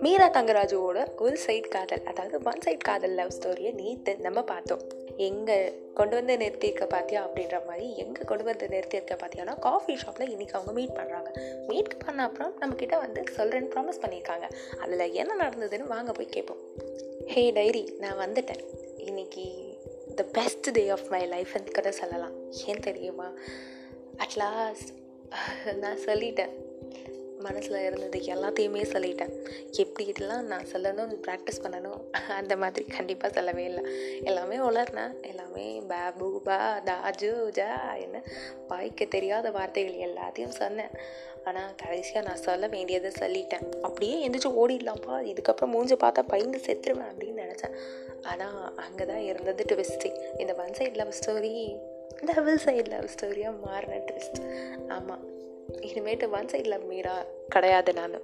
மீரா தங்கராஜுவோட ஒரு சைட் காதல் அதாவது ஒன் சைட் காதல் லவ் ஸ்டோரியை நேற்று நம்ம பார்த்தோம். எங்கே கொண்டு வந்து நிறுத்தியிருக்க பார்த்தியா அப்படின்ற மாதிரி எங்கே கொண்டு வந்து நிறுத்தியிருக்க பார்த்தியானா காஃபி ஷாப்பில் இன்றைக்கி அவங்க மீட் பண்ணுறாங்க மீட் பண்ண அப்புறம் நம்மக்கிட்ட வந்து சொல்கிறேன்னு ப்ராமிஸ் பண்ணியிருக்காங்க. அதில் என்ன நடந்ததுன்னு வாங்க போய் கேட்போம். ஹே டைரி நான் வந்துட்டேன். இன்னைக்கு the best day of my லைஃப்னு கூட சொல்லலாம். ஏன் தெரியுமா? அட்லாஸ்ட் நான் சொல்லிட்டேன். மனசில் இருந்தது எல்லாத்தையுமே சொல்லிட்டேன். எப்படி இதெல்லாம் நான் சொல்லணும் ப்ராக்டிஸ் பண்ணணும் அந்த மாதிரி கண்டிப்பாக சொல்லவே இல்லை. எல்லாமே உளர்னேன் எல்லாமே பேபு பா தாஜு ஜா என்ன பாய்க்க தெரியாத வார்த்தைகள் எல்லாத்தையும் சொன்னேன். ஆனால் கடைசியாக நான் சொல்ல வேண்டியதை சொல்லிட்டேன். அப்படியே எந்திரிச்சு ஓடிடலாம்ப்பா. இதுக்கப்புறம் மூஞ்சி பார்த்தா பயந்து செத்துருவேன் அப்படின்னு நினச்சேன். ஆனால் அங்கே தான் இருந்தது ட்விஸ்ட்டு இந்த ஒன் சைடில் love story double side love ஸ்டோரியாக மாறின ட்விஸ்ட் ஆமாம் இனிமேட்டு ஒன் சைட் லவ் மீரா கிடையாது நான்.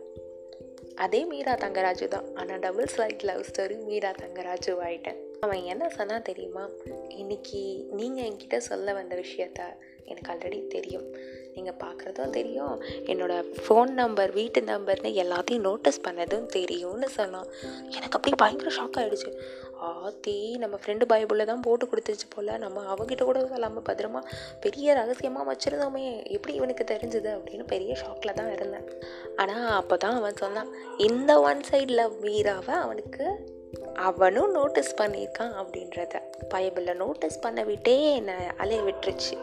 அதே மீரா தங்கராஜு தான். ஆனால் double side love story Meera Thangaraju ஆயிட்டேன். அவன் என்ன சொன்னால் தெரியுமா? இன்னைக்கு நீங்கள் என்கிட்ட சொல்ல வந்த விஷயத்த எனக்கு ஆல்ரெடி தெரியும். நீங்கள் பார்க்குறதும் தெரியும். என்னோடய ஃபோன் நம்பர் வீட்டு நம்பர்னு எல்லாத்தையும் நோட்டீஸ் பண்ணதும் தெரியும்னு சொன்னான். எனக்கு அப்படியே பயங்கர ஷாக் ஆகிடுச்சு ஆத்தி நம்ம ஃப்ரெண்டு பைபிளில் தான் போட்டு கொடுத்துருச்சு போல். நம்ம அவங்ககிட்ட கூட சொல்லாமல் பத்திரமா பெரிய ரகசியமாக வச்சுருந்தோமே. எப்படி இவனுக்கு தெரிஞ்சுது அப்படின்னு பெரிய ஷாக்கில் தான் இருந்தேன். ஆனால் அப்போ தான் அவன் சொன்னான் இந்த ஒன் சைடில் வீராவை அவனுக்கு அவனும் நோட்டீஸ் பண்ணியிருக்கான் அப்படின்றத. பைபிளில் நோட்டீஸ் பண்ண விட்டே என்னை அலைய விட்டுருச்சு.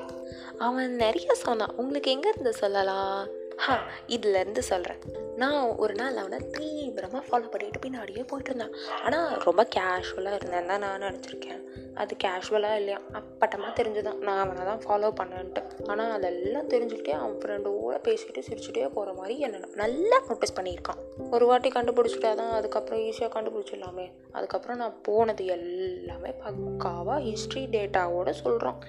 அவன் நிறைய சொன்னான் உங்களுக்கு எங்கேருந்து சொல்லலாம்? ஹா இதுலேருந்து சொல்கிறேன் நான் ஒரு நாள் அவனை தீவிரமாக ஃபாலோ பண்ணிட்டு பின்னாடியே போயிட்டு இருந்தான் ஆனால் ரொம்ப கேஷுவலாக இருந்தேன் தான் நான் நினச்சிருக்கேன். அது கேஷுவலாக இல்லையா? அப்பட்டமாக தெரிஞ்சுதான். நான் அவனை தான் ஃபாலோ பண்ணேன்ட்டு. ஆனால் அதெல்லாம் தெரிஞ்சுக்கிட்டே அவன் ஃப்ரெண்டோட பேசிக்கிட்டு சிரிச்சுட்டே போகிற மாதிரி என்ன நல்லா நோட்டீஸ் பண்ணியிருக்கான். ஒரு வாட்டி கண்டுபிடிச்சிட்டா தான் அதுக்கப்புறம் ஈஸியாக கண்டுபிடிச்சிடலாமே. அதுக்கப்புறம் நான் போனது எல்லாமே பக்காவாக ஹிஸ்ட்ரி டேட்டாவோட சொல்கிறான்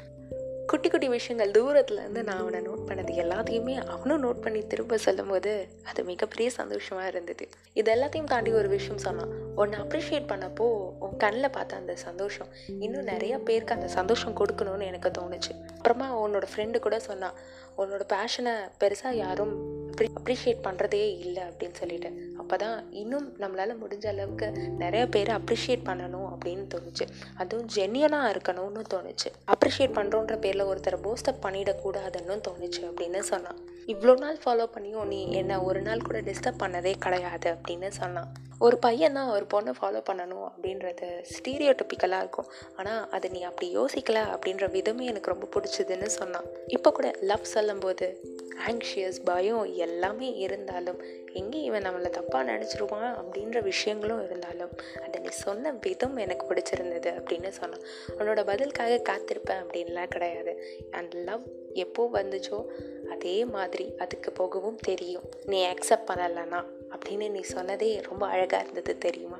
குட்டி குட்டி விஷயங்கள் தூரத்துலேருந்து நான் அவனை நோட் பண்ணது எல்லாத்தையுமே அவனும் நோட் பண்ணி திரும்ப சொல்லும்போது அது மிகப்பெரிய சந்தோஷமாக இருந்தது. இது எல்லாத்தையும் தாண்டி ஒரு விஷயம் சொன்னான். உன்னை அப்ரிஷியேட் பண்ணப்போ உன் கண்ணில் பார்த்த அந்த சந்தோஷம் இன்னும் நிறைய பேருக்கு அந்த சந்தோஷம் கொடுக்கணும்னு எனக்கு தோணுச்சு. அப்புறமா உன்னோட ஃப்ரெண்டு கூட சொன்னான். உன்னோட பேஷனை பெருசாக யாரும் அப்ரிஷியேட் பண்ணுறதே இல்லை அப்படின்னு சொல்லிட்டு. அப்போ தான் இன்னும் நம்மளால் முடிஞ்ச அளவுக்கு நிறைய பேர் அப்ரிஷியேட் பண்ணணும் அப்படின்னு தோணுச்சு. அதுவும் ஜென்யூனாக இருக்கணும்னு தோணுச்சு. அப்ரிஷியேட் பண்ணுறோன்ற பேரில் ஒருத்தரை போஸ்டப் பண்ணிடக்கூடாதுன்னு தோணுச்சு அப்படின்னு சொன்னான். இவ்வளோ நாள் ஃபாலோ பண்ணியும் நீ என்னை ஒரு நாள் கூட டிஸ்டர்ப் பண்ணதே கிடையாது அப்படின்னு சொன்னான். ஒரு பையன் தான் ஒரு பொண்ணை ஃபாலோ பண்ணணும் அப்படின்றது ஸ்டீரியோ டிப்பிக்கலாக இருக்கும். ஆனால் அதை நீ அப்படி யோசிக்கல அப்படின்ற விதமே எனக்கு ரொம்ப பிடிச்சதுன்னு சொன்னான். இப்போ கூட லவ் சொல்லும்போது ஆங்ஷியஸ் பயம் எல்லாமே இருந்தாலும் எங்கே இவன் நம்மளை தப்பாக நினச்சிருவான் அப்படின்ற விஷயங்களும் இருந்தாலும் அதை நீ சொன்ன விதம் எனக்கு பிடிச்சிருந்தது அப்படின்னு சொன்னான். உன்னோட பதிலுக்காக காத்திருப்பேன் அப்படின்லாம் கிடையாது. அந்த லவ் எப்போ வந்துச்சோ அதே மாதிரி அதுக்கு போகவும் தெரியும். நீ அக்செப்ட் பண்ணலைன்னா? அப்படின்னு நீ சொன்னதே ரொம்ப அழகாக இருந்தது தெரியுமா?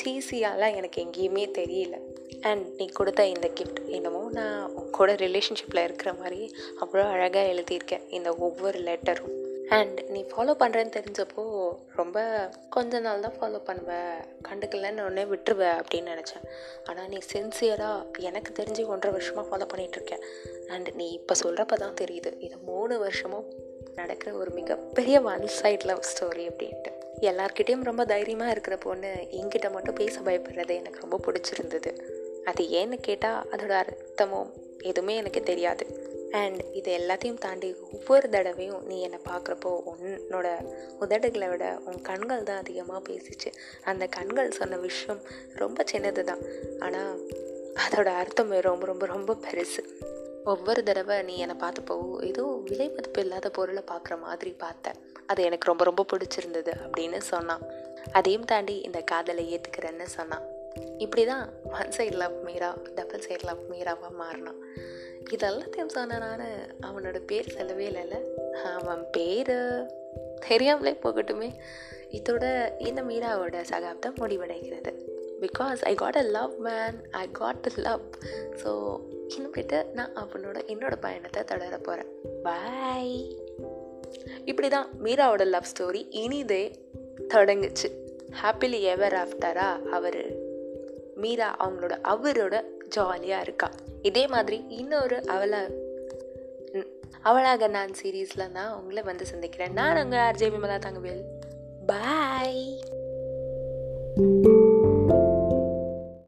சீசியாலாம் எனக்கு எங்கேயுமே தெரியல. அண்ட் நீ கொடுத்த இந்த கிஃப்ட் என்னமோ நான் உன் கூட ரிலேஷன்ஷிப்பில் இருக்கிற மாதிரி அவ்வளோ அழகாக எழுதியிருக்கேன் இந்த ஒவ்வொரு லெட்டரும் அண்ட் நீ ஃபாலோ பண்ணுறேன்னு தெரிஞ்சப்போ ரொம்ப கொஞ்ச நாள் தான் ஃபாலோ பண்ணுவேன் கண்டுக்கலன்னு உடனே விட்டுருவ அப்படின்னு நினச்சேன். ஆனால் நீ சின்சியராக எனக்கு தெரிஞ்சு ஒன்றரை வருஷமாக ஃபாலோ பண்ணிகிட்ருக்கேன் அண்ட் நீ இப்போ சொல்கிறப்ப தான் தெரியுது. இது மூணு வருஷமும் நடக்கிற ஒரு மிகப்பெரிய ஒன் சைட் லவ் ஸ்டோரி அப்படின்ட்டு. எல்லார்கிட்டேயும் ரொம்ப தைரியமாக இருக்கிற பொண்ணு என்கிட்ட மட்டும் பேச பயப்படுறது எனக்கு ரொம்ப பிடிச்சிருந்தது. அது ஏன்னு கேட்டால் அதோட அர்த்தமும் எதுவுமே எனக்கு தெரியாது. அண்ட் இது எல்லாத்தையும் தாண்டி ஒவ்வொரு தடவையும் நீ என்னை பார்க்குறப்போ உன்னோட உதடுகளை விட உன் கண்கள் தான் அதிகமாக பேசிச்சு. அந்த கண்கள் சொன்ன விஷயம் ரொம்ப சின்னது தான் ஆனால் அதோட அர்த்தம் ரொம்ப ரொம்ப ரொம்ப பெருசு. ஒவ்வொரு தடவை நீ என்னை பார்த்தப்போ ஏதோ விலை மதிப்பு இல்லாத பொருளை பார்க்குற மாதிரி பார்த்தேன். அது எனக்கு ரொம்ப ரொம்ப பிடிச்சிருந்தது அப்படின்னு சொன்னான். அதையும் தாண்டி இந்த காதலை ஏற்றுக்கிறேன்னு சொன்னான். இப்படி தான் one side love Meera double side love மீராவாக மாறினான். இதெல்லாத்தையும் சொன்ன நான் அவனோட பேர் சொல்லவே இல்லைல்ல. அவன் பேர் தெரியாமலே போகட்டுமே. இதோட இந்த மீராவோட சகாப்தம் முடிவடைகிறது. Because I got a love man I got a love so இன்னும் நான் அவனோட என்னோட பயணத்தை தொடர போகிறேன் பாய் இப்படி தான் மீராவோட லவ் ஸ்டோரி இனிதே தொடங்குச்சு. ஹாப்பிலி எவர் ஆஃப்டராக அவர் மீரா அவங்களோட அவரோட ஜாலியாக இருக்கா. இதே மாதிரி இன்னொரு அவளை அவளாக நான் சீரீஸில் தான் உங்களை வந்து சந்திக்கிறேன். நான் உங்கள் ஆர்ஜே விமலா தங்கவேல் பாய்